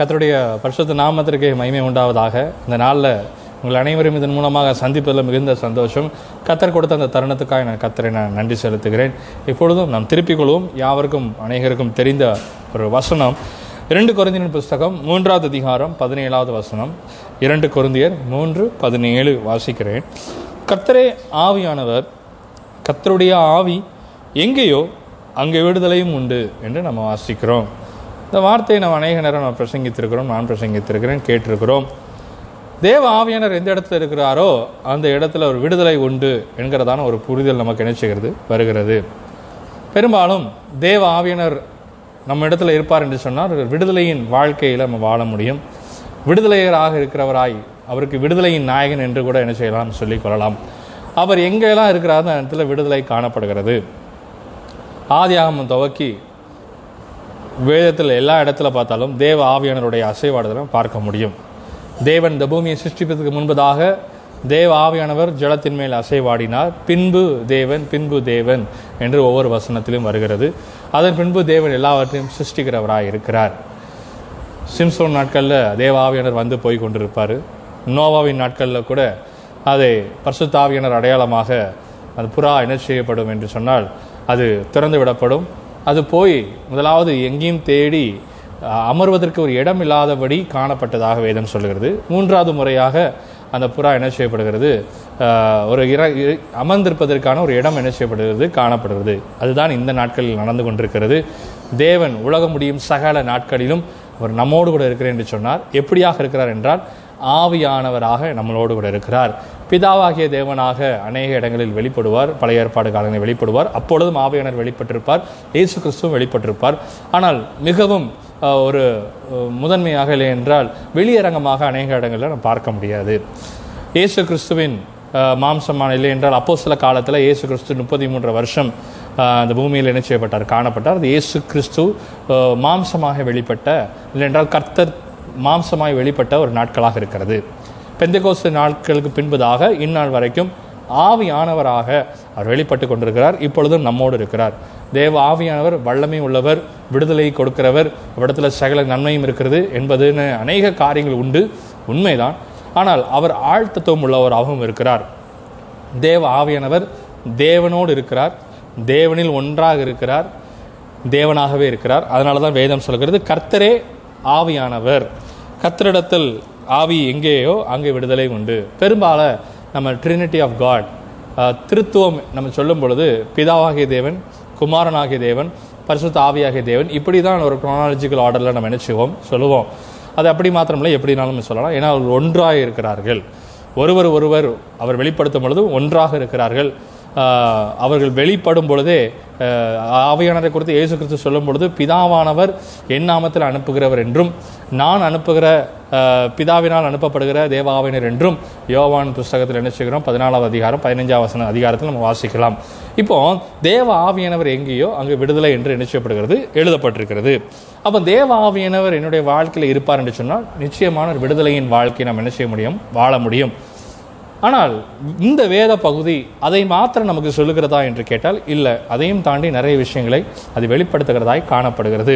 கத்தருடைய பரிசுத்த நாமத்திற்கு மகிமை உண்டாவதாக. இந்த நாளில் உங்கள் அனைவரும் இதன் மூலமாக சந்திப்பதில் மிகுந்த சந்தோஷம். கத்தர் கொடுத்த அந்த தருணத்துக்காக நான் கத்தரை நான் நன்றி செலுத்துகிறேன். இப்பொழுதும் நாம் திருப்பிக் கொள்வோம். யாவருக்கும் அநேகருக்கும் தெரிந்த ஒரு வசனம். இரண்டு கொரிந்தியன் புஸ்தகம் மூன்றாவது அதிகாரம் பதினேழாவது வசனம். இரண்டு குருந்தியர் மூன்று பதினேழு வாசிக்கிறேன். கத்தரே ஆவியானவர் கத்தருடைய ஆவி எங்கேயோ அங்கே விடுதலையும் உண்டு என்று நம்ம வாசிக்கிறோம். இந்த வார்த்தையை நம்ம அநேக நேரம் நம்ம பிரசங்கித்திருக்கிறோம் நான் பிரசங்கித்திருக்கிறேன் கேட்டிருக்கிறோம். தேவ ஆவியனர் எந்த இடத்துல இருக்கிறாரோ அந்த இடத்துல ஒரு விடுதலை உண்டு என்கிறதான ஒரு புரிதல் நமக்கு நினைச்சுகிறது வருகிறது. பெரும்பாலும் தேவ ஆவியனர் நம்ம இடத்துல இருப்பார் என்று சொன்னால் விடுதலையின் வாழ்க்கையில் நம்ம வாழ முடியும். விடுதலையராக இருக்கிறவராய் அவருக்கு விடுதலையின் நாயகன் என்று கூட என்ன செய்யலாம் சொல்லிக் கொள்ளலாம். அவர் எங்கெல்லாம் இருக்கிறார் அந்த இடத்துல விடுதலை காணப்படுகிறது. ஆதியாகமம் துவக்கி வேதத்தில் எல்லா இடத்துல பார்த்தாலும் தேவ ஆவியானருடைய அசைவாடுதலும் பார்க்க முடியும். தேவன் இந்த பூமியை சிருஷ்டிப்பதற்கு முன்பதாக தேவ ஆவியானவர் ஜலத்தின் மேல் அசைவாடினார். பின்பு தேவன் பின்பு தேவன் என்று ஒவ்வொரு வசனத்திலும் வருகிறது. அதன் பின்பு தேவன் எல்லாவற்றையும் சிருஷ்டிக்கிறவராக இருக்கிறார். சிம்சோன் நாட்களில் தேவ ஆவியானர் வந்து போய் கொண்டிருப்பார். நோவாவின் நாட்களில் கூட அதை பரிசுத்தாவியானர் அடையாளமாக அது புறா என்ன செய்யப்படும் என்று சொன்னால் அது திறந்து விடப்படும் அது போய் முதலாவது எங்கேயும் தேடி அமர்வதற்கு ஒரு இடம் இல்லாதபடி காணப்பட்டதாக வேதம் சொல்கிறது மூன்றாவது முறையாக அந்த புறா என்ன செய்யப்படுகிறது? ஒரு இர அமர்ந்திருப்பதற்கான ஒரு இடம் என்ன செய்யப்படுகிறது? காணப்படுகிறது. அதுதான் இந்த நாட்களில் நடந்து கொண்டிருக்கிறது. தேவன் உலக முடியும் சகல நாட்களிலும் அவர் நம்மோடு கூட இருக்கிறேன் என்று சொன்னார். எப்படியாக இருக்கிறார் என்றால் ஆவியானவராக நம்மளோடு கூட இருக்கிறார். பிதாவாகிய தேவனாக அநேக இடங்களில் வெளிப்படுவார் பழைய ஏற்பாடு காலங்களில் வெளிப்படுவார். அப்பொழுதும் ஆவியானவர் வெளிப்பட்டிருப்பார் இயேசு கிறிஸ்துவும் வெளிப்பட்டிருப்பார். ஆனால் மிகவும் ஒரு முதன்மையாக இல்லை என்றால் வெளியரங்கமாக அநேக இடங்களில் நம்ம பார்க்க முடியாது. இயேசு கிறிஸ்துவின் மாம்சமான இல்லை என்றால் அப்போ சில காலத்தில் இயேசு கிறிஸ்து முப்பத்தி மூன்று வருஷம் அந்த பூமியில் என்ன செய்யப்பட்டார்? காணப்பட்டார். அது இயேசு கிறிஸ்து மாம்சமாக வெளிப்பட்ட இல்லை என்றால் கர்த்தர் மாம்சமாய் வெளிப்பட்ட ஒரு நாட்களாக இருக்கிறது. பெந்தகோஸ்து நாட்களுக்கு பின்புதாக இந்நாள் வரைக்கும் ஆவியானவராக அவர் வெளிப்பட்டு கொண்டிருக்கிறார். இப்பொழுதும் நம்மோடு இருக்கிறார். தேவ ஆவியானவர் வல்லமை உள்ளவர் விடுதலை கொடுக்கிறவர் அவரிடத்துல சகல நன்மையும் இருக்கிறது என்பதுன்னு அநேக காரியங்கள் உண்டு. உண்மைதான். ஆனால் அவர் ஆழ்த்தத்துவம் உள்ளவராகவும் இருக்கிறார். தேவ ஆவியானவர் தேவனோடு இருக்கிறார். தேவனில் ஒன்றாக இருக்கிறார். தேவனாகவே இருக்கிறார். அதனால தான் வேதம் சொல்கிறது கர்த்தரே ஆவியானவர். கத்தரிடத்தில் ஆவி எங்கேயோ அங்கே விடுதலை உண்டு. பெரும்பால நம்ம ட்ரினிட்டி ஆஃப் காட் திருத்துவம் நம்ம சொல்லும் பொழுது பிதாவாகிய தேவன் குமாரனாகிய தேவன் பரிசுத்த ஆவியாகிய தேவன் இப்படி தான் ஒரு குரோனாலஜிக்கல் ஆர்டரில் நம்ம நினைச்சுவோம் சொல்லுவோம். அது அப்படி மாத்திரமில்லை எப்படினாலும் சொல்லலாம். ஏன்னா அவர் ஒன்றாக இருக்கிறார்கள். ஒருவர் ஒருவர் அவர் வெளிப்படுத்தும் பொழுது ஒன்றாக இருக்கிறார்கள். அவர்கள் வெளிப்படும் பொழுதே ஆவியானதை குறித்து இயேசு கிறிஸ்து சொல்லும் பொழுது பிதாவானவர் என் நாமத்தில் அனுப்புகிறவர் என்றும் நான் அனுப்புகிற பிதாவினால் அனுப்பப்படுகிற தேவாவினர் என்றும் யோவான் புஸ்தகத்தில் என்ன செய்கிறோம்? பதினாலாவது அதிகாரம் பதினஞ்சாம் வசன அதிகாரத்தில் நம்ம வாசிக்கலாம். இப்போ தேவ ஆவியானவர் எங்கேயோ அங்கே விடுதலை என்று என்ன செய்யப்படுகிறது? எழுதப்பட்டிருக்கிறது. அப்போ தேவ ஆவியானவர் என்னுடைய வாழ்க்கையில் இருப்பார் என்று சொன்னால் நிச்சயமான ஒரு விடுதலையின் வாழ்க்கையை நாம் என்ன செய்ய முடியும்? வாழ முடியும். ஆனால் இந்த வேத பகுதி அதை மாத்திரம் நமக்கு சொல்லுகிறதா என்று கேட்டால் இல்லை அதையும் தாண்டி நிறைய விஷயங்களை அது வெளிப்படுத்துகிறதாய் காணப்படுகிறது.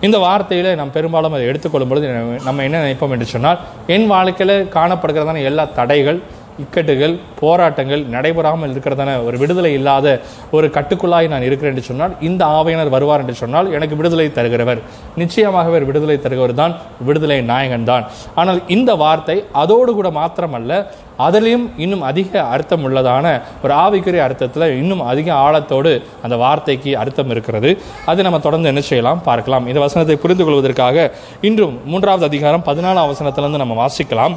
இந்த வார்த்தையில நாம் பெரும்பாலும் அதை எடுத்துக்கொள்ளும் பொழுது நம்ம என்ன நினைப்போம் என்று சொன்னால் என் வாழ்க்கையில் காணப்படுகிறதான எல்லா தடைகள் இக்கட்டுகள் போராட்டங்கள் நடைபெறாமல் இருக்கிறதான ஒரு விடுதலை இல்லாத ஒரு கட்டுக்குள்ளாய் நான் இருக்கிறேன் என்று சொன்னால் இந்த ஆவையினர் வருவார் என்று சொன்னால் எனக்கு விடுதலை தருகிறவர். நிச்சயமாகவே விடுதலை தருகிறவர் தான் விடுதலை நாயகன் தான். ஆனால் இந்த வார்த்தை அதோடு கூட மாத்திரமல்ல அதிலையும் இன்னும் அதிக அர்த்தம் உள்ளதான ஒரு ஆவிக்குரிய அர்த்தத்தில் இன்னும் அதிக ஆழத்தோடு அந்த வார்த்தைக்கு அர்த்தம் இருக்கிறது. அதை நம்ம தொடர்ந்து என்ன செய்யலாம்? பார்க்கலாம். இந்த வசனத்தை புரிந்து கொள்வதற்காக இன்றும் மூன்றாவது அதிகாரம் பதினாலாம் வசனத்திலிருந்து நம்ம வாசிக்கலாம்.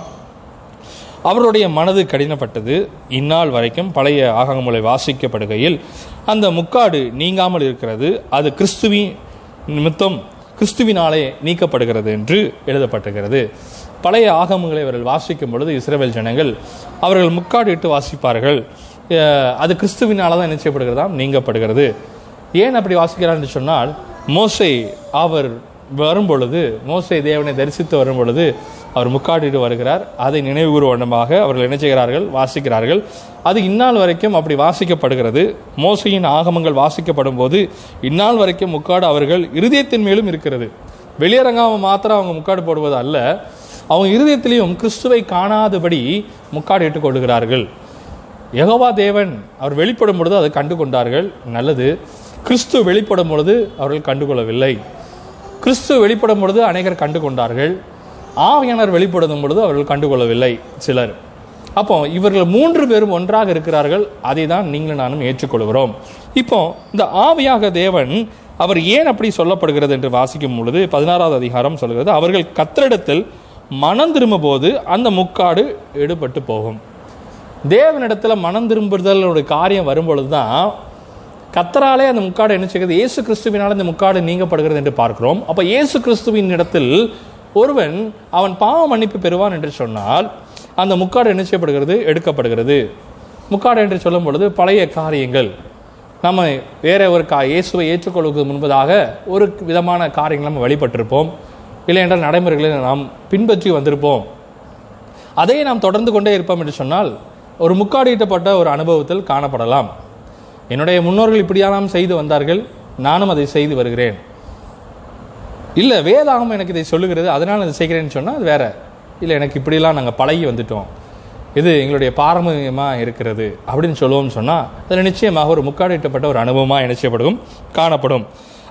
அவருடைய மனது கடினப்பட்டது. இந்நாள் வரைக்கும் பழைய ஆகங்களை வாசிக்கப்படுகையில் அந்த முக்காடு நீங்காமல் இருக்கிறது. அது கிறிஸ்துவின் நிமித்தம் கிறிஸ்துவினாலே நீக்கப்படுகிறது என்று எழுதப்பட்டிருக்கிறது பழைய ஆகமங்களை அவர்கள் வாசிக்கும் பொழுது இஸ்ரவேல் ஜனங்கள் அவர்கள் முக்காடு இட்டு வாசிப்பார்கள். அது கிறிஸ்துவினால தான் என்ன செய்யப்படுகிறதாம்? நீங்கப்படுகிறது. ஏன் அப்படி வாசிக்கிறார் என்று சொன்னால் மோசை அவர் வரும் பொழுது மோசை தேவனை தரிசித்து வரும் பொழுது அவர் முக்காடிட்டு வருகிறார். அதை நினைவுகூறு வண்ணமாக அவர்கள் என்ன செய்கிறார்கள்? வாசிக்கிறார்கள். அது இந்நாள் வரைக்கும் அப்படி வாசிக்கப்படுகிறது. மோசையின் ஆகமங்கள் வாசிக்கப்படும் போது இந்நாள் வரைக்கும் முக்காடு அவர்கள் இருதயத்தின் மேலும் இருக்கிறது. வெளியரங்காம மாத்திரம் அவங்க முக்காடு போடுவது அல்ல. அவங்க இருதயத்திலையும் கிறிஸ்துவை காணாதபடி முக்காடு இட்டுக் கொள்கிறார்கள் யகோவா தேவன் அவர் வெளிப்படும் பொழுது அதை கண்டு கொண்டார்கள் நல்லது. கிறிஸ்து வெளிப்படும் பொழுது அவர்கள் கண்டுகொள்ளவில்லை. கிறிஸ்து வெளிப்படும் பொழுது அநேகர் கண்டு கொண்டார்கள் ஆவியானர் வெளிப்படும் பொழுது அவர்கள் கண்டுகொள்ளவில்லை சிலர். அப்போ இவர்கள் மூன்று பேரும் ஒன்றாக இருக்கிறார்கள். அதை தான் நீங்களும் நானும் ஏற்றுக்கொள்கிறோம். இப்போ இந்த ஆவியாக தேவன் அவர் ஏன் அப்படி சொல்லப்படுகிறது என்று வாசிக்கும் பொழுது பதினாறாவது அதிகாரம் சொல்கிறது அவர்கள் கத்திரிடத்தில் மனம் திரும்பும் போது அந்த முக்காடு எடுபட்டு போகும். தேவனிடத்தில் மனம் திரும்புதலோட காரியம் வரும்பொழுது தான் கத்தராலே அந்த முக்காடு என்ன செய்கிறது? இயேசு கிறிஸ்துவினால் அந்த முக்காடு நீங்கப்படுகிறது என்று பார்க்கிறோம். அப்போ இயேசு கிறிஸ்துவின் இடத்தில் ஒருவன் அவன் பாவ மன்னிப்பு பெறுவான் என்று சொன்னால் அந்த முக்காடு என்ன செய்யப்படுகிறது? எடுக்கப்படுகிறது. முக்காடு என்று சொல்லும் பொழுது பழைய காரியங்கள். நம்ம வேற ஒரு கா இயேசுவை ஏற்றுக்கொள்வதற்கு முன்பதாக ஒரு விதமான காரியங்கள் நம்ம வழிபட்டிருப்போம். இல்லை என்றால் நடைமுறைகளை நாம் பின்பற்றி வந்திருப்போம். அதை நாம் தொடர்ந்து கொண்டே இருப்போம் என்று சொன்னால் ஒரு முக்காடியிட்டப்பட்ட ஒரு அனுபவத்தில் காணப்படலாம். என்னுடைய முன்னோர்கள் இப்படியெல்லாம் செய்து வந்தார்கள் நானும் அதை செய்து வருகிறேன். இல்லை வேதாகம் எனக்கு இதை சொல்லுகிறது அதனால் அதை செய்கிறேன்னு சொன்னால் அது வேற. இல்லை எனக்கு இப்படிலாம் நாங்கள் பழகி வந்துட்டோம். இது எங்களுடைய பாரம்பரியமாக இருக்கிறது அப்படின்னு சொல்லுவோம்னு சொன்னால் அதில் நிச்சயமாக ஒரு முக்காடிட்டப்பட்ட ஒரு அனுபவமாக நிச்சயப்படும் காணப்படும்.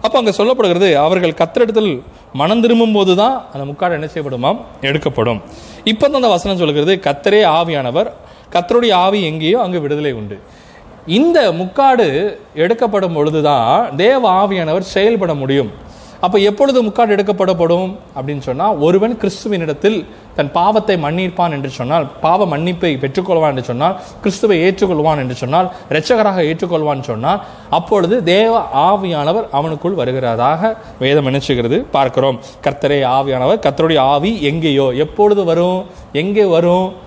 அப்போ அங்கே சொல்லப்படுகிறது அவர்கள் கத்திரெடுத்தல் மனம் திரும்பும் போது தான் அந்த முக்காடு என்ன செய்யப்படுமாம்? எடுக்கப்படும். இப்போ தான் அந்த வசனம் சொல்கிறது கத்தரே ஆவியானவர் கத்தருடைய ஆவி எங்கேயோ அங்கே விடுதலை உண்டு. இந்த முக்காடு எடுக்கப்படும் பொழுதுதான் தேவ ஆவியானவர் செயல்பட முடியும். அப்போ எப்பொழுது முக்காடு எடுக்கப்படப்படும் அப்படின்னு சொன்னால் ஒருவன் கிறிஸ்துவினிடத்தில் தன் பாவத்தை மன்னிப்பான் என்று சொன்னால் பாவ மன்னிப்பை பெற்றுக்கொள்வான் என்று சொன்னால் கிறிஸ்துவை ஏற்றுக்கொள்வான் என்று சொன்னால் இரட்சகராக ஏற்றுக்கொள்வான் சொன்னால் அப்பொழுது தேவ ஆவியானவர் அவனுக்குள் வருகிறதாக வேதம் நினைச்சுகிறது பார்க்கிறோம். கர்த்தரே ஆவியானவர் கர்த்தருடைய ஆவி எங்கேயோ எப்பொழுது வரும்? எங்கே வரும்?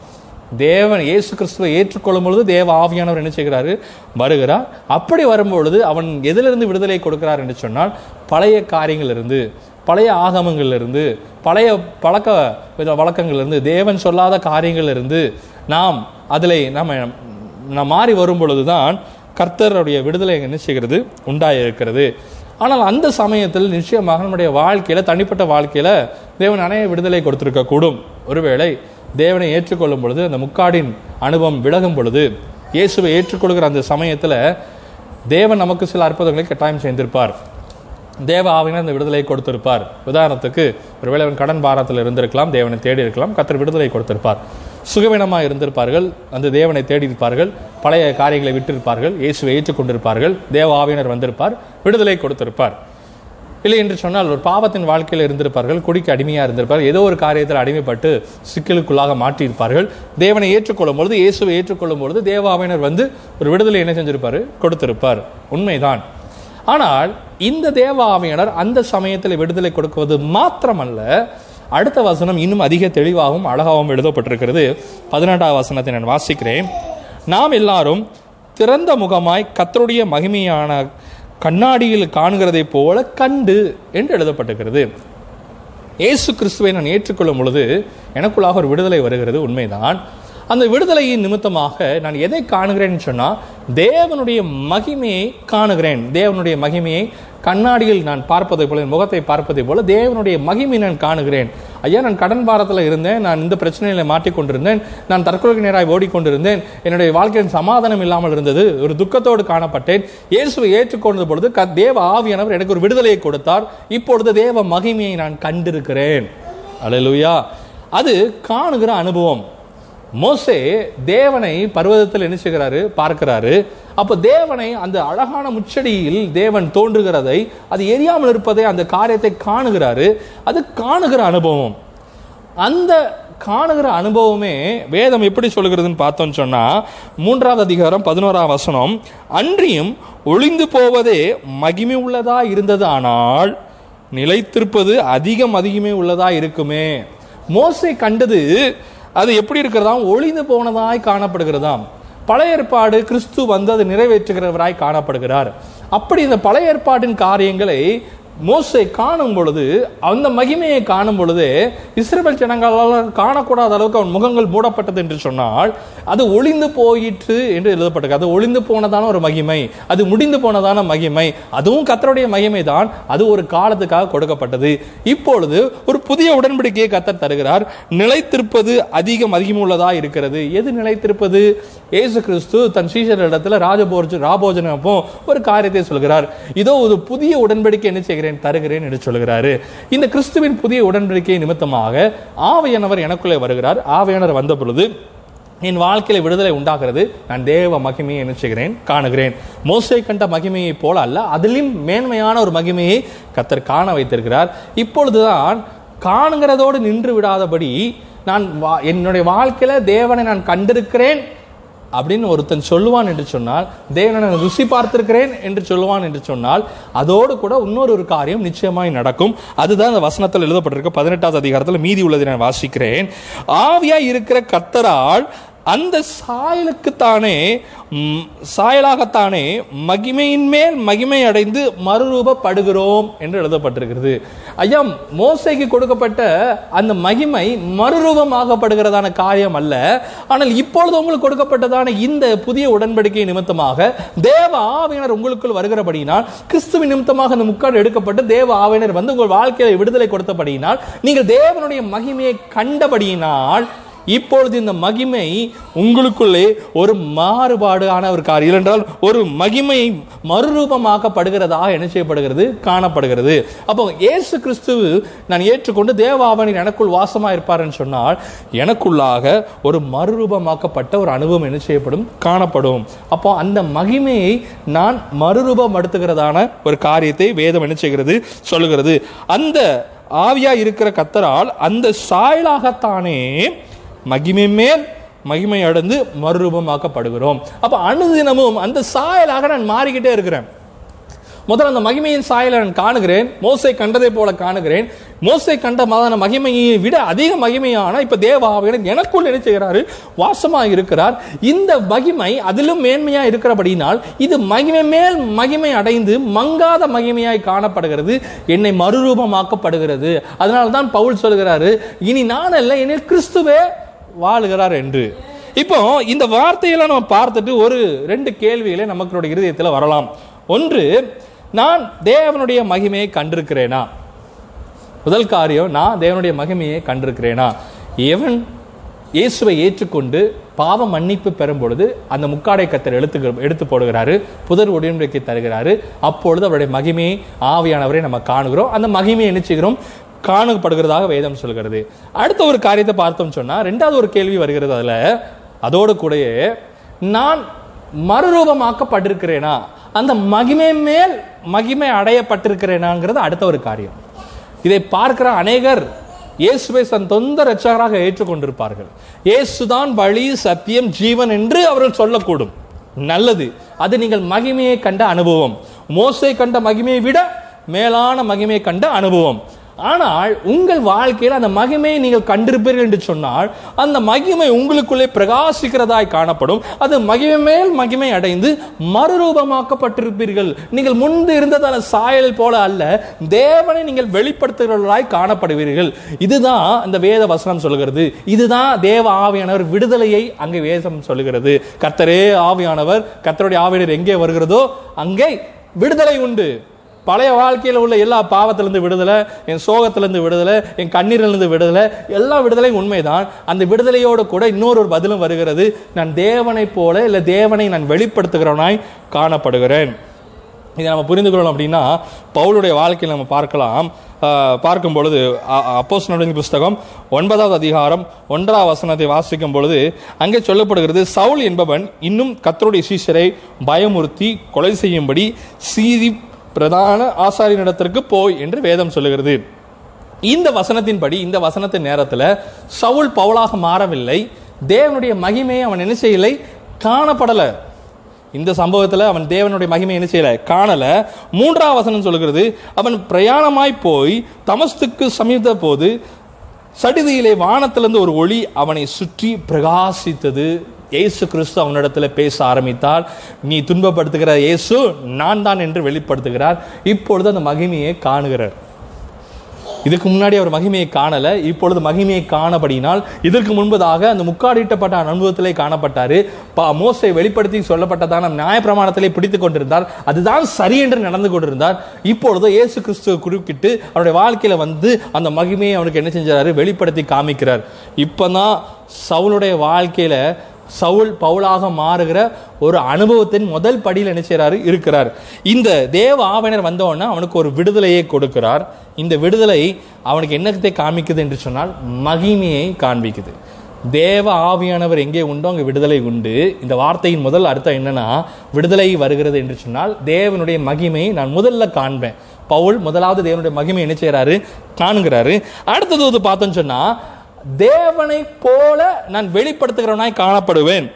தேவன் இயேசு கிறிஸ்துவை ஏற்றுக்கொள்ளும் பொழுது தேவ ஆவியானவர் என்ன செய்கிறாரு? வருகிறார். அப்படி வரும்பொழுது அவன் எதிலிருந்து விடுதலை கொடுக்கிறார் என்று சொன்னால் பழைய காரியங்களிலிருந்து பழைய ஆகமங்களிலிருந்து பழைய பழக்க வித வழக்கங்களிலிருந்து தேவன் சொல்லாத காரியங்களிலிருந்து நாம் அதில் நம்ம நாம் மாறி வரும் பொழுதுதான் கர்த்தருடைய விடுதலை என்ன செய்கிறது? உண்டாயிருக்கிறது. ஆனால் அந்த சமயத்தில் நிச்சயமாக நம்முடைய வாழ்க்கையில் தனிப்பட்ட வாழ்க்கையில் தேவன் அனைய விடுதலை கொடுத்துருக்கக்கூடும். ஒருவேளை தேவனை ஏற்றுக்கொள்ளும் பொழுது அந்த முக்காடின் அனுபவம் விலகும் பொழுது இயேசுவை ஏற்றுக்கொள்கிற அந்த சமயத்தில் தேவன் நமக்கு சில அற்புதங்களை கட்டாயம் செய்திருப்பார். தேவ ஆவினர் அந்த விடுதலை கொடுத்திருப்பார். உதாரணத்துக்கு ஒருவேளை அவன் கடன் பாரத்தில் இருந்திருக்கலாம் தேவனை தேடி இருக்கலாம் கத்தர் விடுதலை கொடுத்திருப்பார். சுகவீனமாக இருந்திருப்பார்கள் அந்த தேவனை தேடி இருப்பார்கள் பழைய காரியங்களை விட்டிருப்பார்கள் இயேசுவை ஏற்றுக்கொண்டிருப்பார்கள் தேவ ஆவியினர் வந்திருப்பார் விடுதலை கொடுத்திருப்பார். இல்லை என்று சொன்னால் ஒரு பாவத்தின் வாழ்க்கையில் இருந்திருப்பார்கள் குடிக்கு அடிமையாக இருந்திருப்பார்கள் ஏதோ ஒரு காரியத்தில் அடிமைப்பட்டு சிக்கலுக்குள்ளாக மாற்றியிருப்பார்கள். தேவனை ஏற்றுக்கொள்ளும் பொழுது இயேசுவை ஏற்றுக்கொள்ளும் பொழுது தேவ வந்து ஒரு விடுதலை என்ன செஞ்சிருப்பார்? கொடுத்திருப்பார். உண்மைதான். ஆனால் இந்த தேவ ஆவியானர் அந்த சமயத்தில் விடுதலை கொடுக்குவது மாத்திரமல்ல அடுத்த வசனம் இன்னும் அதிக தெளிவாகவும் அழகாகவும் எழுதப்பட்டிருக்கிறது. பதினெட்டாம் வசனத்தை நான் வாசிக்கிறேன். நாம் எல்லாரும் திறந்த முகமாய் கத்தருடைய மகிமையான கண்ணாடியில் காணுகிறதைப் போல கண்டு என்று எழுதப்பட்டிருக்கிறது. இயேசு கிறிஸ்துவை நான் ஏற்றுக்கொள்ளும் பொழுது எனக்குள்ளாக ஒரு விடுதலை வருகிறது. உண்மைதான். அந்த விடுதலையின் நிமித்தமாக நான் எதை காணுகிறேன்னு சொன்னா தேவனுடைய மகிமையை காணுகிறேன். தேவனுடைய மகிமையை கண்ணாடியில் நான் பார்ப்பதை போல என் முகத்தை பார்ப்பதை போல தேவனுடைய மகிமை நான் காணுகிறேன். ஐயா நான் கடன் பாரத்தில் இருந்தேன். நான் இந்த பிரச்சனையில மாட்டிக்கொண்டிருந்தேன். நான் தற்கொலைக்கு நேராக ஓடிக்கொண்டிருந்தேன். என்னுடைய வாழ்க்கையின் சமாதானம் இல்லாமல் இருந்தது. ஒரு துக்கத்தோடு காணப்பட்டேன். இயேசுவை ஏற்றுக்கொண்ட பொழுது க தேவ ஆவியானவர் எனக்கு ஒரு விடுதலையை கொடுத்தார். இப்பொழுது தேவ மகிமையை நான் கண்டிருக்கிறேன். அல்லேலூயா அது காணுகிற அனுபவம். மோசே தேவனை பர்வதத்தில் என்ன செய்கிறாரு? பார்க்கிறாரு. அப்போ தேவனை அந்த அழகான முச்சடியில் தேவன் தோன்றுகிறதை அது எரியாமல் இருப்பதை அந்த காரியத்தை காணுகிறாரு. அது காணுகிற அனுபவம். அந்த காணுகிற அனுபவமே வேதம் எப்படி சொல்கிறதுன்னு பார்த்தோம்னு சொன்னா மூன்றாவது அதிகாரம் பதினோராம் வசனம் அன்றியும் ஒளிந்து போவதே மகிமை உள்ளதா இருந்தது ஆனால் நிலைத்திருப்பது அதிகம் அதிகமே உள்ளதா இருக்குமே. மோசை கண்டது அது எப்படி இருக்கிறதாம்? ஒளிந்து போனதாய் காணப்படுகிறதாம். பழைய ஏற்பாடு கிறிஸ்து வந்து அதை நிறைவேற்றுகிறவராய் காணப்படுகிறார். அப்படி இந்த பழைய ஏற்பாட்டின் காரியங்களை மோசை காணும் பொழுது அந்த மகிமையை காணும் பொழுது இஸ்ரேல் ஜனங்களால் காணக்கூடாத அளவுக்கு அவன் முகங்கள் மூடப்பட்டது என்று சொன்னால் அது ஒளிந்து போயிற்று என்று எழுதப்பட்டிருக்கு. அது ஒளிந்து போனதான ஒரு மகிமை அது முடிந்து போனதான மகிமை. அதுவும் கத்தருடைய மகிமை தான் அது ஒரு காலத்துக்காக கொடுக்கப்பட்டது. இப்பொழுது ஒரு புதிய உடன்படிக்கையை கத்தர் தருகிறார். நிலைத்திருப்பது அதிகம் மகிமுள்ளதாக இருக்கிறது. எது நிலைத்திருப்பது? இயேசு கிறிஸ்து தன் சீஷரிடத்துல ராஜபோஜ ராபோஜனப்போ ஒரு காரியத்தை சொல்கிறார். இதோ ஒரு புதிய உடன்படிக்கை என்ன செய்கிறேன் தருகிறேன் என்று சொல்கிறாரு இந்த கிறிஸ்துவின் புதிய உடன்படிக்கை நிமித்தமாக ஆவையானவர் எனக்குள்ளே வருகிறார். ஆவையானவர் வந்த பொழுது என் வாழ்க்கையில விடுதலை உண்டாகிறது. நான் தேவ மகிமையை நினைச்சுகிறேன் காணுகிறேன். மோசை கண்ட மகிமையை போல அல்ல அதிலும் மேன்மையான ஒரு மகிமையை கத்தர் காண வைத்திருக்கிறார். இப்பொழுதுதான் காணுங்கிறதோடு நின்று விடாதபடி நான் என்னுடைய வாழ்க்கையில தேவனை நான் கண்டிருக்கிறேன். அப்படின்னு ஒருத்தன் சொல்லுவான் என்று சொன்னால் தேவனை நான் ருசி பார்த்திருக்கிறேன் என்று சொல்லுவான் என்று சொன்னால் அதோடு கூட இன்னொரு ஒரு காரியம் நிச்சயமாய் நடக்கும். அதுதான் அந்த வசனத்தில் எழுதப்பட்டிருக்கு பதினெட்டாவது அதிகாரத்தில் மீதி உள்ளதை நான் வாசிக்கிறேன். ஆவியாய் இருக்கிற கத்தரால் அந்த சாயலுக்குத்தானே சாயலாகத்தானே மகிமையின் மேல் மகிமை அடைந்து மறுரூபப்படுகிறோம் என்று எழுதப்பட்டிருக்கிறது. ஐயா மோசைக்கு கொடுக்கப்பட்ட அந்த மகிமை மறுரூபமாகப்படுகிறதான காரியம் அல்ல. ஆனால் இப்பொழுது உங்களுக்கு கொடுக்கப்பட்டதான இந்த புதிய உடன்படிக்கை நிமித்தமாக தேவ ஆவியினர் உங்களுக்குள் வருகிறபடியினால் கிறிஸ்துவின் நிமித்தமாக அந்த முக்காடு எடுக்கப்பட்டு தேவ ஆவியினர் வந்து உங்கள் வாழ்க்கையில விடுதலை கொடுத்தபடியினால் நீங்கள் தேவனுடைய மகிமையை கண்டபடியினால் இப்பொழுது இந்த மகிமை உங்களுக்குள்ளே ஒரு மாறுபாடான ஒரு காரியம். என்றால் ஒரு மகிமை மறுரூபமாக்கப்படுகிறதா என்ன செய்யப்படுகிறது? காணப்படுகிறது. அப்போ இயேசு கிறிஸ்து நான் ஏற்றுக்கொண்டு தேவாவனின் எனக்குள் வாசமாக இருப்பார்னு சொன்னால் எனக்குள்ளாக ஒரு மறுரூபமாக்கப்பட்ட ஒரு அனுபவம் என்ன செய்யப்படும்? காணப்படும். அப்போ அந்த மகிமையை நான் மறுரூபப்படுத்துகிறதான ஒரு காரியத்தை வேதம் என்ன செய்கிறது? சொல்லுகிறது. அந்த ஆவியா இருக்கிற கத்தரால் அந்த சாயலாகத்தானே மகிமை மேல் மகிமை அடைந்து மறுரூபமாக்கப்படுகிறோம். அப்ப அனுதினமும் அந்த சாயலாக நான் மாறிக்கிட்டே இருக்கிறேன். முதல்ல அந்த மகிமையின் சாயலை நான் காணுகிறேன். மோசை கண்டதை போல காணுகிறேன். மோசை கண்ட மதான மகிமையை விட அதிக மகிமையான இப்ப தேவாவியன் எனக்குள் என்ன செய்கிறாரு? வாசமா இருக்கிறார். இந்த மகிமை அதிலும் மேன்மையா இருக்கிறபடினால் இது மகிமை மேல் மகிமை அடைந்து மங்காத மகிமையாய் காணப்படுகிறது. என்னை மறுரூபமாக்கப்படுகிறது. அதனால தான் பவுல் சொல்கிறாரு இனி நான் அல்ல என்னில் கிறிஸ்துவே வாழுகிறார் என்று. இப்போ இந்த வார்த்தையெல்லாம் நம்ம பார்த்துட்டு ஒரு ரெண்டு கேள்விகளே நமக்கு இருதயத்தில் வரலாம். ஒன்று நான் தேவனுடைய மகிமையை கண்டிருக்கிறேனா? முதல் காரியம் நான் தேவனுடைய மகிமையை கண்டிருக்கிறேனா? எவன் இயேசுவை ஏற்றுக்கொண்டு பாவ மன்னிப்பு பெறும் பொழுது அந்த முக்காடை கத்தர் எடுத்து எடுத்து போடுகிறாரு புதர் உடன்படிக்கை தருகிறாரு அப்பொழுது அவருடைய மகிமையை ஆவியானவரை நம்ம காணுகிறோம். அந்த மகிமையை என்ன காணப்படுகிறதாக வேதம் சொல்கிறது. அடுத்த ஒரு காரியத்தை பார்த்தோம் சொன்னால் ரெண்டாவது ஒரு கேள்வி வருகிறது அதில். அதோடு கூடயே நான் மறுரூபமாக்கப்பட்டிருக்கிறேனா? அந்த மகிமை மேல் மகிமை அடையப்பட்டிருக்கிறேனாங்கிறது அடுத்த ஒரு காரியம். இதை பார்க்கிற அநேகர் இயேசுவை தன் தொந்த ரட்சகராக ஏற்றுக்கொண்டிருப்பார்கள். இயேசுதான் வழி சத்தியம் ஜீவன் என்று அவர்கள் சொல்லக்கூடும். நல்லது. அது நீங்கள் மகிமையை கண்ட அனுபவம். மோசை கண்ட மகிமையை விட மேலான மகிமையை கண்ட அனுபவம். ஆனால் உங்கள் வாழ்க்கையில் அந்த மகிமையை நீங்கள் கண்டிருப்பீர்கள் என்று சொன்னால் அந்த மகிமை உங்களுக்குள்ளே பிரகாசிக்கிறதாய் காணப்படும். அது மகிமை மேல் மகிமை அடைந்து மறுரூபமாக்கப்பட்டிருப்பீர்கள். நீங்கள் முன்பு இருந்ததான சாயல் போல அல்ல தேவனை நீங்கள் வெளிப்படுத்துகிறவர்களாய் காணப்படுவீர்கள். இதுதான் அந்த வேத வசனம் சொல்கிறது. இதுதான் தேவ ஆவியானவர் விடுதலையை அங்கே வேதம் சொல்லுகிறது. கர்த்தரே ஆவியானவர் கர்த்தருடைய ஆவியானவர் எங்கே வருகிறதோ அங்கே விடுதலை உண்டு. பழைய வாழ்க்கையில் உள்ள எல்லா பாவத்திலிருந்து விடுதலை என் சோகத்திலிருந்து விடுதலை என் கண்ணீரிலிருந்து விடுதலை எல்லா விடுதலையும் உண்மைதான். அந்த விடுதலையோடு கூட இன்னொரு ஒரு பதிலும் வருகிறது. நான் தேவனைப் போல இல்லை தேவனை நான் வெளிப்படுத்துகிறவனாய் காணப்படுகிறேன். இதை நம்ம புரிந்து கொள்ளணும் அப்படின்னா பவுலுடைய வாழ்க்கையில் நம்ம பார்க்கலாம். பார்க்கும் பொழுது அப்போஸ் புஸ்தகம் ஒன்பதாவது அதிகாரம் ஒன்றாம் வசனத்தை வாசிக்கும் பொழுது அங்கே சொல்லப்படுகிறது சவுல் என்பவன் இன்னும் கத்தருடைய சீசரை பயமுறுத்தி கொலை செய்யும்படி சீதி பிரதான ஆசாரியனிடத்திற்கு போய் என்று வேதம் சொல்லுகிறது. இந்த வசனத்தின்படி இந்த வசனத்தின் நேரத்தில் சவுல் பவுலாக மாறவில்லை. தேவனுடைய மகிமையை அவன் என்ன செய்யலை? காணப்படலை. இந்த சம்பவத்தில் அவன் தேவனுடைய மகிமை என்ன செய்யலை? காணலை. மூன்றாம் வசனம் சொல்லுகிறது அவன் பிரயாணமாய் போய் தமஸ்துக்கு சமீப போது சடிதியிலே வானத்திலிருந்து ஒரு ஒளி அவனை சுற்றி பிரகாசித்தது. இயேசு கிறிஸ்து அவனிடத்தில் பேச ஆரம்பித்தார். நீ துன்பப்படுத்துகிற இயேசு நான் தான் என்று வெளிப்படுத்துகிறார். இப்பொழுது அந்த மகிமையை காணுகிறார். இதுக்கு முன்னாடி அவர் மகிமையை காணலை. இப்பொழுது மகிமையை காணபடினால் இதற்கு முன்பதாக அந்த முக்காடிட்டப்பட்ட அனுபவத்திலே காணப்பட்டார். பா மோசை வெளிப்படுத்தி சொல்லப்பட்டதான நியாயப்பிரமாணத்திலே பிடித்து கொண்டிருந்தார். அதுதான் சரி என்று நடந்து கொண்டிருந்தார். இப்பொழுது இயேசு கிறிஸ்துவை குறுக்கிட்டு அவருடைய வாழ்க்கையில் வந்து அந்த மகிமையை அவனுக்கு என்ன செஞ்சாரு? வெளிப்படுத்தி காமிக்கிறார். இப்போ தான் சவுளுடைய வாழ்க்கையில் சவுல் பவுலாக மாறுகிற ஒரு அனுபவத்தின் முதல் படியில் நினைச்சாரு இருக்கிறார். இந்த தேவ ஆவினர் வந்தோடனே அவனுக்கு ஒரு விடுதலையை கொடுக்கிறார். இந்த விடுதலை அவனுக்கு என்னத்தை காமிக்குது என்று சொன்னால் மகிமையை காண்பிக்குது. தேவ ஆவியானவர் எங்கே உண்டோ அங்கே விடுதலை உண்டு. இந்த வார்த்தையின் முதல் அர்த்தம் என்னன்னா விடுதலை வருகிறது என்று சொன்னால் தேவனுடைய மகிமையை நான் முதல்ல காண்பேன். பவுல் முதலாவது தேவனுடைய மகிமை என்ன செய்கிறாரு? காணுகிறாரு. அடுத்தது பார்த்தோன்னு சொன்னா தேவனை போல நான் வெளிப்படுத்துகிறவனாய் காணப்படுவேன்.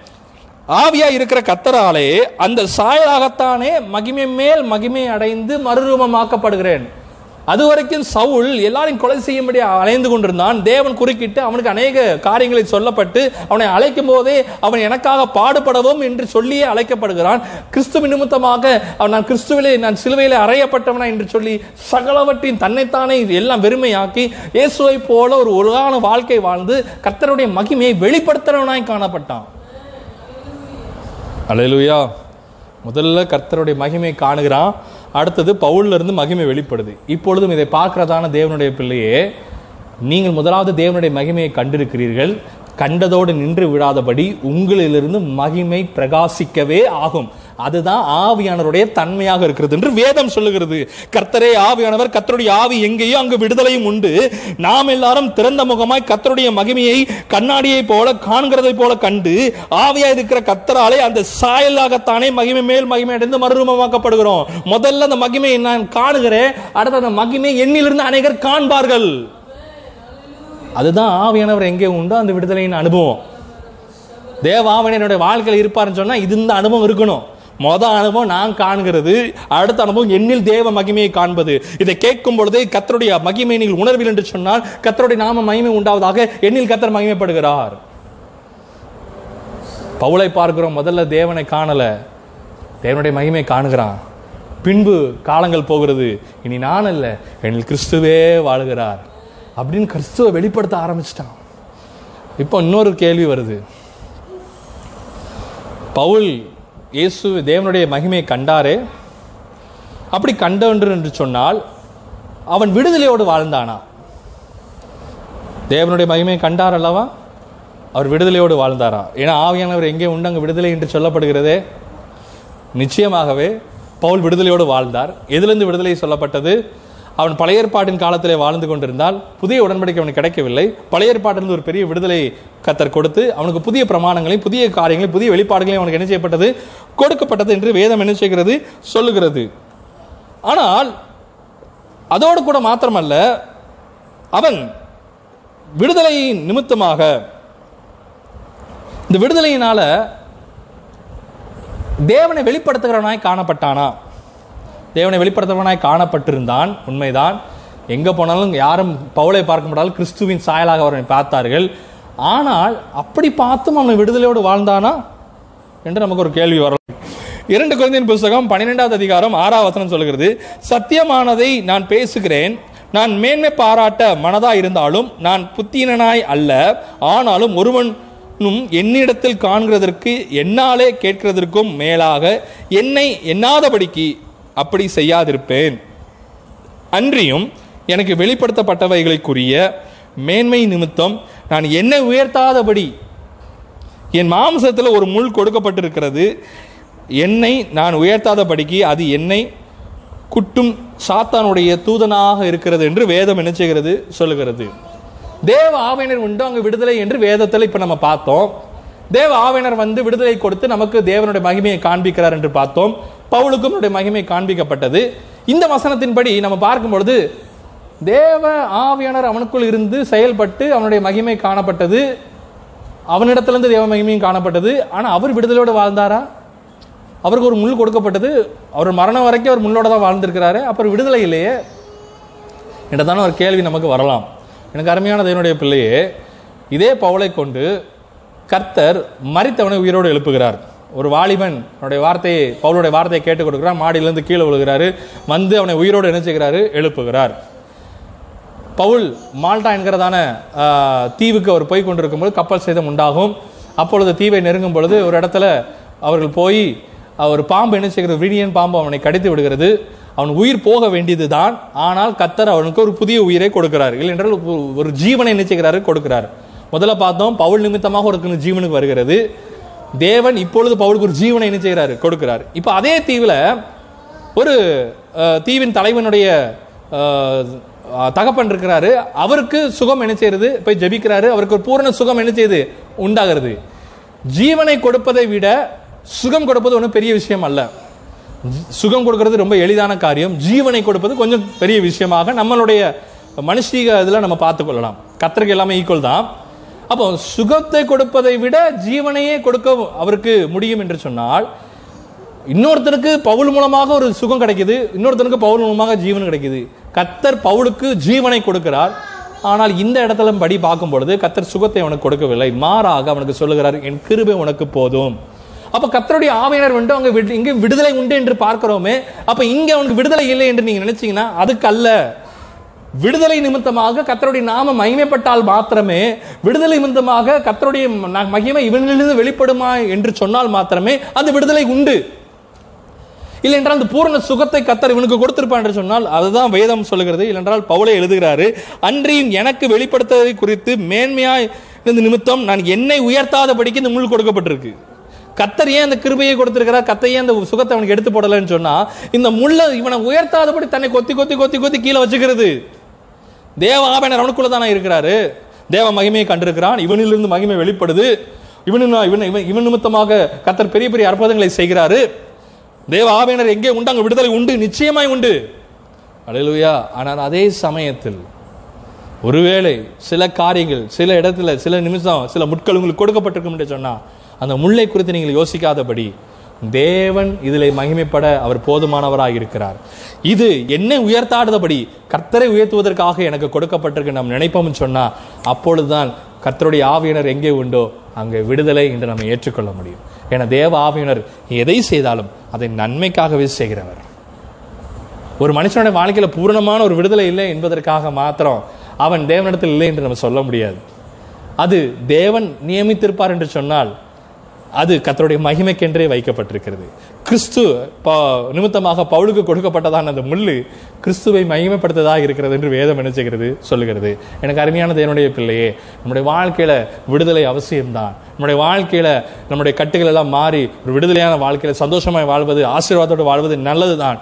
ஆவியா இருக்கிற கத்தராலே அந்த சாயலாகத்தானே மகிமை மேல் மகிமை அடைந்து மறுரூபமாக்கப்படுகிறேன். அது வரைக்கும் சவுல் எல்லாரையும் கொலை செய்யும்படி அலைந்து கொண்டிருந்தான். தேவன் குறுக்கிட்டு அவனுக்கு அநேக காரியங்களை சொல்லப்பட்டு அவனை அழைக்கும் போதே அவன் எனக்காக பாடுபடவும் என்று சொல்லியே அழைக்கப்படுகிறான். கிறிஸ்துவ நிமித்தமாக அவன் நான் கிறிஸ்துவிலே நான் சிலுவையில் அறையப்பட்டவனா என்று சொல்லி சகலவற்றின் தன்னைத்தானே எல்லாம் வெறுமையாக்கி இயேசுவை போல ஒரு ஒழுங்கான வாழ்க்கை வாழ்ந்து கர்த்தருடைய மகிமையை வெளிப்படுத்துறவனாய் காணப்பட்டான். அலையலுயா முதல்ல கர்த்தருடைய மகிமை காணுகிறான். அடுத்தது பவுல்ல இருந்து மகிமை வெளிப்படுது. இப்பொழுதும் இதை பார்க்கிறதான தேவனுடைய பிள்ளையே நீங்கள் முதலாவது தேவனுடைய மகிமையை கண்டிருக்கிறீர்கள். கண்டதோடு நின்று விடாதபடி உங்களிலிருந்து மகிமை பிரகாசிக்கவே ஆகும். அதுதான் ஆவியானவருடைய தன்மையாக இருக்கிறது என்று வேதம் சொல்லுகிறது. கர்த்தரே ஆவியானவர் கர்த்தருடைய ஆவி எங்கேயோ அங்கு விடுதலையும் உண்டு. நாம் எல்லாரும் திறந்த முகமாய் கர்த்தருடைய மகிமையை கண்ணாடியை போல காண்கிறதை போல கண்டு ஆவியா இருக்கிற கர்த்தராலே அந்த சாயலாகத்தானே மகிமை மேல் மகிமை அடைந்து மறுரூபமாக்கப்படுகிறோம். முதல்ல அந்த மகிமையை நான் காணுகிறேன் அடுத்த அந்த மகிமை என்னிலிருந்து அநேகர் காண்பார்கள். அதுதான் ஆவியானவர் எங்கே உண்டோ அந்த விடுதலையின் அனுபவம். தேவ என்னுடைய வாழ்க்கையில் இருப்பாருன்னு சொன்னால் இது இந்த அனுபவம் இருக்கணும். மொத அனுபவம் நான் காண்கிறது அடுத்த அனுபவம் என்னில் தேவ மகிமையை காண்பது. இதை கேட்கும் பொழுதே கத்தருடைய மகிமை நீங்கள் உணர்வில் என்று சொன்னால் கத்தருடைய நாம மகிமை உண்டாவதாக என்னில் கத்தர் மகிமைப்படுகிறார். பவுளை பார்க்கிறோம் முதல்ல தேவனை காணல. தேவனுடைய மகிமை காணுகிறான். பின்பு காலங்கள் போகிறது. இனி நான் அல்ல எனில் கிறிஸ்துவே வாழுகிறார். அப்படின்னு கிறிஸ்துவை வெளிப்படுத்த ஆரம்பிச்சிட்டான். இப்போ இன்னொரு கேள்வி வருது. பவுல் இயேசு தேவனுடைய மகிமையை கண்டாரே? அப்படி கண்டவன்று என்று சொன்னால் அவன் விடுதலையோடு வாழ்ந்தானா? தேவனுடைய மகிமையை கண்டார் அல்லவா? அவர் விடுதலையோடு வாழ்ந்தாரா? ஏன்னா ஆவியானவர் எங்கே உண்டு? அங்கே விடுதலை என்று சொல்லப்படுகிறதே. நிச்சயமாகவே பவுல் விடுதலையோடு வாழ்ந்தார். எதிலிருந்து விடுதலை சொல்லப்பட்டது? அவன் பழைய ஏற்பாட்டின் காலத்திலே வாழ்ந்து கொண்டிருந்தால் புதிய உடன்படிக்கை அவனுக்கு கிடைக்கவில்லை. பழைய ஏற்பாட்டிலிருந்து ஒரு பெரிய விடுதலை கத்தர் கொடுத்து அவனுக்கு புதிய பிரமாணங்களையும் புதிய காரியங்களையும் புதிய வெளிப்பாடுகளையும் அவனுக்கு என்ன செய்யப்பட்டது? கொடுக்கப்பட்டது என்று வேதம் என்ன செய்கிறது? சொல்லுகிறது. ஆனால் அதோடு கூட மாத்திரமல்ல அவன் விடுதலையின் நிமித்தமாக இந்த விடுதலையினால தேவனை வெளிப்படுத்துகிறவனாய் காணப்பட்டானா? தேவனை வெளிப்படுத்தவனாய் காணப்பட்டிருந்தான். உண்மைதான். எங்க போனாலும் யாரும் பவுலை பார்க்க முடியாது கிறிஸ்துவின் சாயலாக அவரை பார்த்தார்கள். ஆனால் அப்படி பார்த்தும் அவன் விடுதலையோடு வாழ்ந்தானா என்று நமக்கு ஒரு கேள்வி வரலாம். இரண்டு குழந்தையின் புஸ்தகம் பன்னிரெண்டாவது அதிகாரம் ஆறாவசனம் சொல்கிறது சத்தியமானதை நான் பேசுகிறேன். நான் மேன்மை பாராட்ட மனதா இருந்தாலும் நான் புத்தியனாய் அல்ல. ஆனாலும் ஒருவனும் என்னிடத்தில் காண்கிறதற்கு என்னாலே கேட்கிறதற்கும் மேலாக என்னை எண்ணாதபடிக்கு அப்படி செய்யாதிருப்பேன். அன்றியும் எனக்கு வெளிப்படுத்தப்பட்டவைகளுக்குரிய மேன்மை நிமித்தம் நான் என்னை உயர்த்தாதபடி என் மாம்சத்தில் ஒரு முள் கொடுக்கப்பட்டிருக்கிறது. என்னை நான் உயர்த்தாதபடிக்கு அது என்னை குட்டும் சாத்தானுடைய தூதனாக இருக்கிறது என்று வேதம் என்ன செய்கிறது? சொல்லுகிறது. தேவ ஆவினர் உண்டு அங்கு விடுதலை என்று வேதத்தில் இப்போ நம்ம பார்த்தோம். தேவ ஆவினர் வந்து விடுதலை கொடுத்து நமக்கு தேவனுடைய மகிமையை காண்பிக்கிறார் என்று பார்த்தோம். பவுலுக்கும் அவருடைய மகிமை காண்பிக்கப்பட்டது. இந்த வசனத்தின்படி நம்ம பார்க்கும் பொழுது தேவ ஆவியானர் அவனுக்குள் இருந்து செயல்பட்டு அவனுடைய மகிமை காணப்பட்டது. அவனிடத்திலிருந்து தேவ மகிமையும் காணப்பட்டது. ஆனால் அவர் விடுதலையோடு வாழ்ந்தாரா? அவருக்கு ஒரு முள் கொடுக்கப்பட்டது. அவர் மரணம் வரைக்கும் அவர் முள்ளோட தான் வாழ்ந்திருக்கிறாரு. அப்புறம் விடுதலை இல்லையே. என்றதான ஒரு கேள்வி நமக்கு வரலாம். எனக்கு அருமையான தேவனுடைய பிள்ளையே இதே பவுளை கொண்டு கர்த்தர் மறித்தவனை உயிரோடு எழுப்புகிறார். ஒரு வாலிபன் அவனுடைய வார்த்தையை பவுலுடைய வார்த்தையை கேட்டுக் கொடுக்கிறார் மாடியிலிருந்து கீழே விழுகிறாரு வந்து அவனை உயிரோடு என்ன எழுப்புகிறார். பவுல் மால்டா என்கிறதான தீவுக்கு அவர் போய் கொண்டிருக்கும்போது கப்பல் சேதம் உண்டாகும். அப்பொழுது தீவை நெருங்கும் பொழுது ஒரு இடத்துல அவர்கள் போய் அவர் பாம்பு என்ன செய்கிறது? பாம்பு அவனை கடித்து விடுகிறது. அவன் உயிர் போக வேண்டியதுதான். ஆனால் கத்தர் அவனுக்கு ஒரு புதிய உயிரை கொடுக்கிறார். இல்லை என்றால் ஒரு- ஒரு ஜீவனை என்ன செய்கிறாரு? கொடுக்கிறார். முதல்ல பார்த்தோம் பவுல் நிமித்தமாக ஒரு ஜீவனுக்கு வருகிறது. தேவன் இப்பொழுது பவுலுக்கு ஒரு ஜீவனை என்ன செய்கிறாரு? கொடுக்கிறார். இப்போ அதே தீவில் ஒரு தீவின் தலைவனுடைய தகப்பன் இருக்கிறாரு. அவருக்கு சுகம் என்ன செய்யறது போய் ஜபிக்கிறாரு. அவருக்கு ஒரு பூரண சுகம் என்ன செய்யுது உண்டாகிறது. ஜீவனை கொடுப்பதை விட சுகம் கொடுப்பது ஒன்றும் பெரிய விஷயம் அல்ல. சுகம் கொடுக்கறது ரொம்ப எளிதான காரியம். ஜீவனை கொடுப்பது கொஞ்சம் பெரிய விஷயமாக நம்மளுடைய மனுஷீக இதில் நம்ம பார்த்துக்கொள்ளலாம் கத்தருக்கு எல்லாமே ஈக்குவல் தான். அப்போ சுகத்தை கொடுப்பதை விட ஜீவனையே கொடுக்க அவருக்கு முடியும் என்று சொன்னால் இன்னொருத்தனுக்கு பவுல் மூலமாக ஒரு சுகம் கிடைக்குது இன்னொருத்தனுக்கு பவுல் மூலமாக ஜீவன் கிடைக்குது. கத்தர் பவுலுக்கு ஜீவனை கொடுக்கிறார். ஆனால் இந்த இடத்துல படி பார்க்கும் பொழுது கத்தர் சுகத்தை அவனுக்கு கொடுக்கவில்லை. மாறாக அவனுக்கு சொல்லுகிறார் என் கிருபை உனக்கு போதும். அப்ப கத்தருடைய ஆவையினர் வந்து அவங்க விடு- விடுதலை உண்டு என்று பார்க்கிறோமே அப்ப இங்க அவனுக்கு விடுதலை இல்லை என்று நீங்க நினைச்சீங்கன்னா அதுக்கு அல்ல விடுதலை நிமித்தமாக கத்தருடைய நாம மகிமைப்பட்டால் மாத்திரமே விடுதலை நிமித்தமாக கத்தருடைய மகிமை இவனிலிருந்து வெளிப்படுமா என்று சொன்னால் மாத்திரமே அந்த விடுதலை உண்டு. இல்லை என்றால் அந்த பூரண சுகத்தை கத்தர் இவனுக்கு கொடுத்திருப்பான் என்று சொன்னால் அதுதான் வேதம் சொல்லுகிறது. இல்லென்றால் பவுலை எழுதுகிறாரு அன்றியும் எனக்கு வெளிப்படுத்துவதை குறித்து மேன்மையாய் இந்த நிமித்தம் நான் என்னை உயர்த்தாதபடிக்கு இந்த முள் கொடுக்கப்பட்டிருக்கு. கத்தர் ஏன் அந்த கிருபையை கொடுத்திருக்கிறார்? கத்தை ஏன் அந்த சுகத்தை அவனுக்கு எடுத்து போடலைன்னு சொன்னா இந்த முள்ள இவனை உயர்த்தாதபடி தன்னை கொத்தி கொத்தி கொத்தி கொத்தி கீழே வச்சுக்கிறது. தேவ ஆபேனர் அவனுக்குள்ள தானே இருக்கிறாரு? தேவ மகிமையை கண்டிருக்கிறான். இவனிலிருந்து மகிமை வெளிப்படுது. இவனு இவன் இவன் இவன் நிமித்தமாக கத்தர் பெரிய பெரிய அற்புதங்களை செய்கிறாரு. தேவ ஆபேனர் எங்கே உண்டு? அங்கே விடுதலை உண்டு. நிச்சயமாய் உண்டு. அலையலுயா. ஆனால் அதே சமயத்தில் ஒருவேளை சில காரியங்கள் சில இடத்துல சில நிமிஷம் சில முட்கள் உங்களுக்கு கொடுக்கப்பட்டிருக்கும் என்று சொன்னால் அந்த முல்லை குறித்து நீங்கள் யோசிக்காதபடி தேவன் இதில் மகிமைப்பட அவர் போதுமானவராக இருக்கிறார் இது என்னை உயர்த்தாடுதபடி கர்த்தரை உயர்த்துவதற்காக எனக்கு கொடுக்கப்பட்டிருக்கு நாம் நினைப்போம்னு சொன்னால் அப்பொழுதுதான் கர்த்தருடைய ஆவியினர் எங்கே உண்டோ அங்கே விடுதலை என்று நம்ம ஏற்றுக்கொள்ள முடியும். என தேவ ஆவியினர் எதை செய்தாலும் அதை நன்மைக்காகவே செய்கிறவர். ஒரு மனுஷனுடைய வாழ்க்கையில் பூரணமான ஒரு விடுதலை இல்லை என்பதற்காக மாத்திரம் அவன் தேவனிடத்தில் இல்லை என்று நம்ம சொல்ல முடியாது. அது தேவன் நியமித்திருப்பார் என்று சொன்னால் அது கத்தருடைய மகிமைக்கென்றே வைக்கப்பட்டிருக்கிறது. கிறிஸ்து நிமித்தமாக பவுலுக்கு கொடுக்கப்பட்டதான அந்த முள்ளு கிறிஸ்துவை மகிமைப்படுத்ததாக இருக்கிறது என்று வேதம் நினைச்சுகிறது சொல்லுகிறது. எனக்கு அருமையானது என்னுடைய பிள்ளையே நம்முடைய வாழ்க்கையில விடுதலை அவசியம்தான் நம்முடைய வாழ்க்கையில நம்முடைய கட்டுகள் எல்லாம் மாறி ஒரு விடுதலையான வாழ்க்கையில சந்தோஷமாய் வாழ்வது ஆசீர்வாதத்தோடு வாழ்வது நல்லதுதான்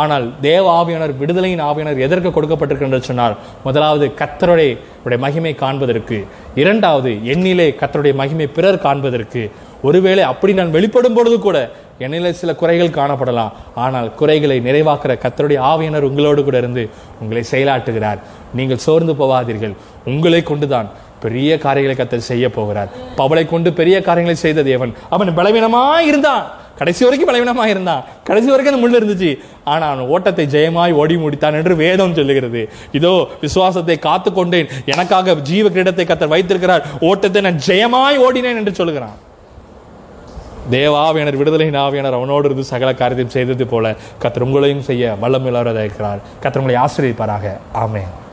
ஆனால் தேவ ஆவியானர் விடுதலையின் ஆவியானர் எதற்கு கொடுக்கப்பட்டிருக்கின்ற சொன்னால் முதலாவது கத்தருடைய மகிமை காண்பதற்கு. இரண்டாவது எண்ணிலே கத்தருடைய மகிமை பிறர் காண்பதற்கு. ஒருவேளை அப்படி நான் வெளிப்படும் பொழுது கூட என்னில் சில குறைகள் காணப்படலாம். ஆனால் குறைகளை நிறைவாக்குற கத்தருடைய ஆவியினர் உங்களோடு கூட இருந்து உங்களை செயலாட்டுகிறார் நீங்கள் சோர்ந்து போவாதீர்கள் உங்களை கொண்டுதான் பெரிய காரியங்களை கத்தர் செய்ய போகிறார். பவளை கொண்டு பெரிய காரியங்களை செய்த தேவன். அவன் பலவீனமா இருந்தான். கடைசி வரைக்கும் பலவீனமா இருந்தான். கடைசி வரைக்கும் அந்த முள்ள இருந்துச்சு. ஆனா அவன் ஓட்டத்தை ஜெயமாய் ஓடி முடித்தான் என்று வேதம் சொல்லுகிறது. இதோ விசுவாசத்தை காத்து கொண்டேன் எனக்காக ஜீவ கிரீடத்தை கத்தர் வைத்திருக்கிறார். ஓட்டத்தை நான் ஜெயமாய் ஓடினேன் என்று சொல்லுகிறான். தேவாவியனர் விடுதலை ஆவியனர் அவனோடு இருந்து சகல காரியத்தையும் செய்தது போல கத்திர உங்களையும் செய்ய வல்லமில்லாத இருக்கிறார். கத்தர் உங்களை ஆசிரியப்பாராக ஆமென்.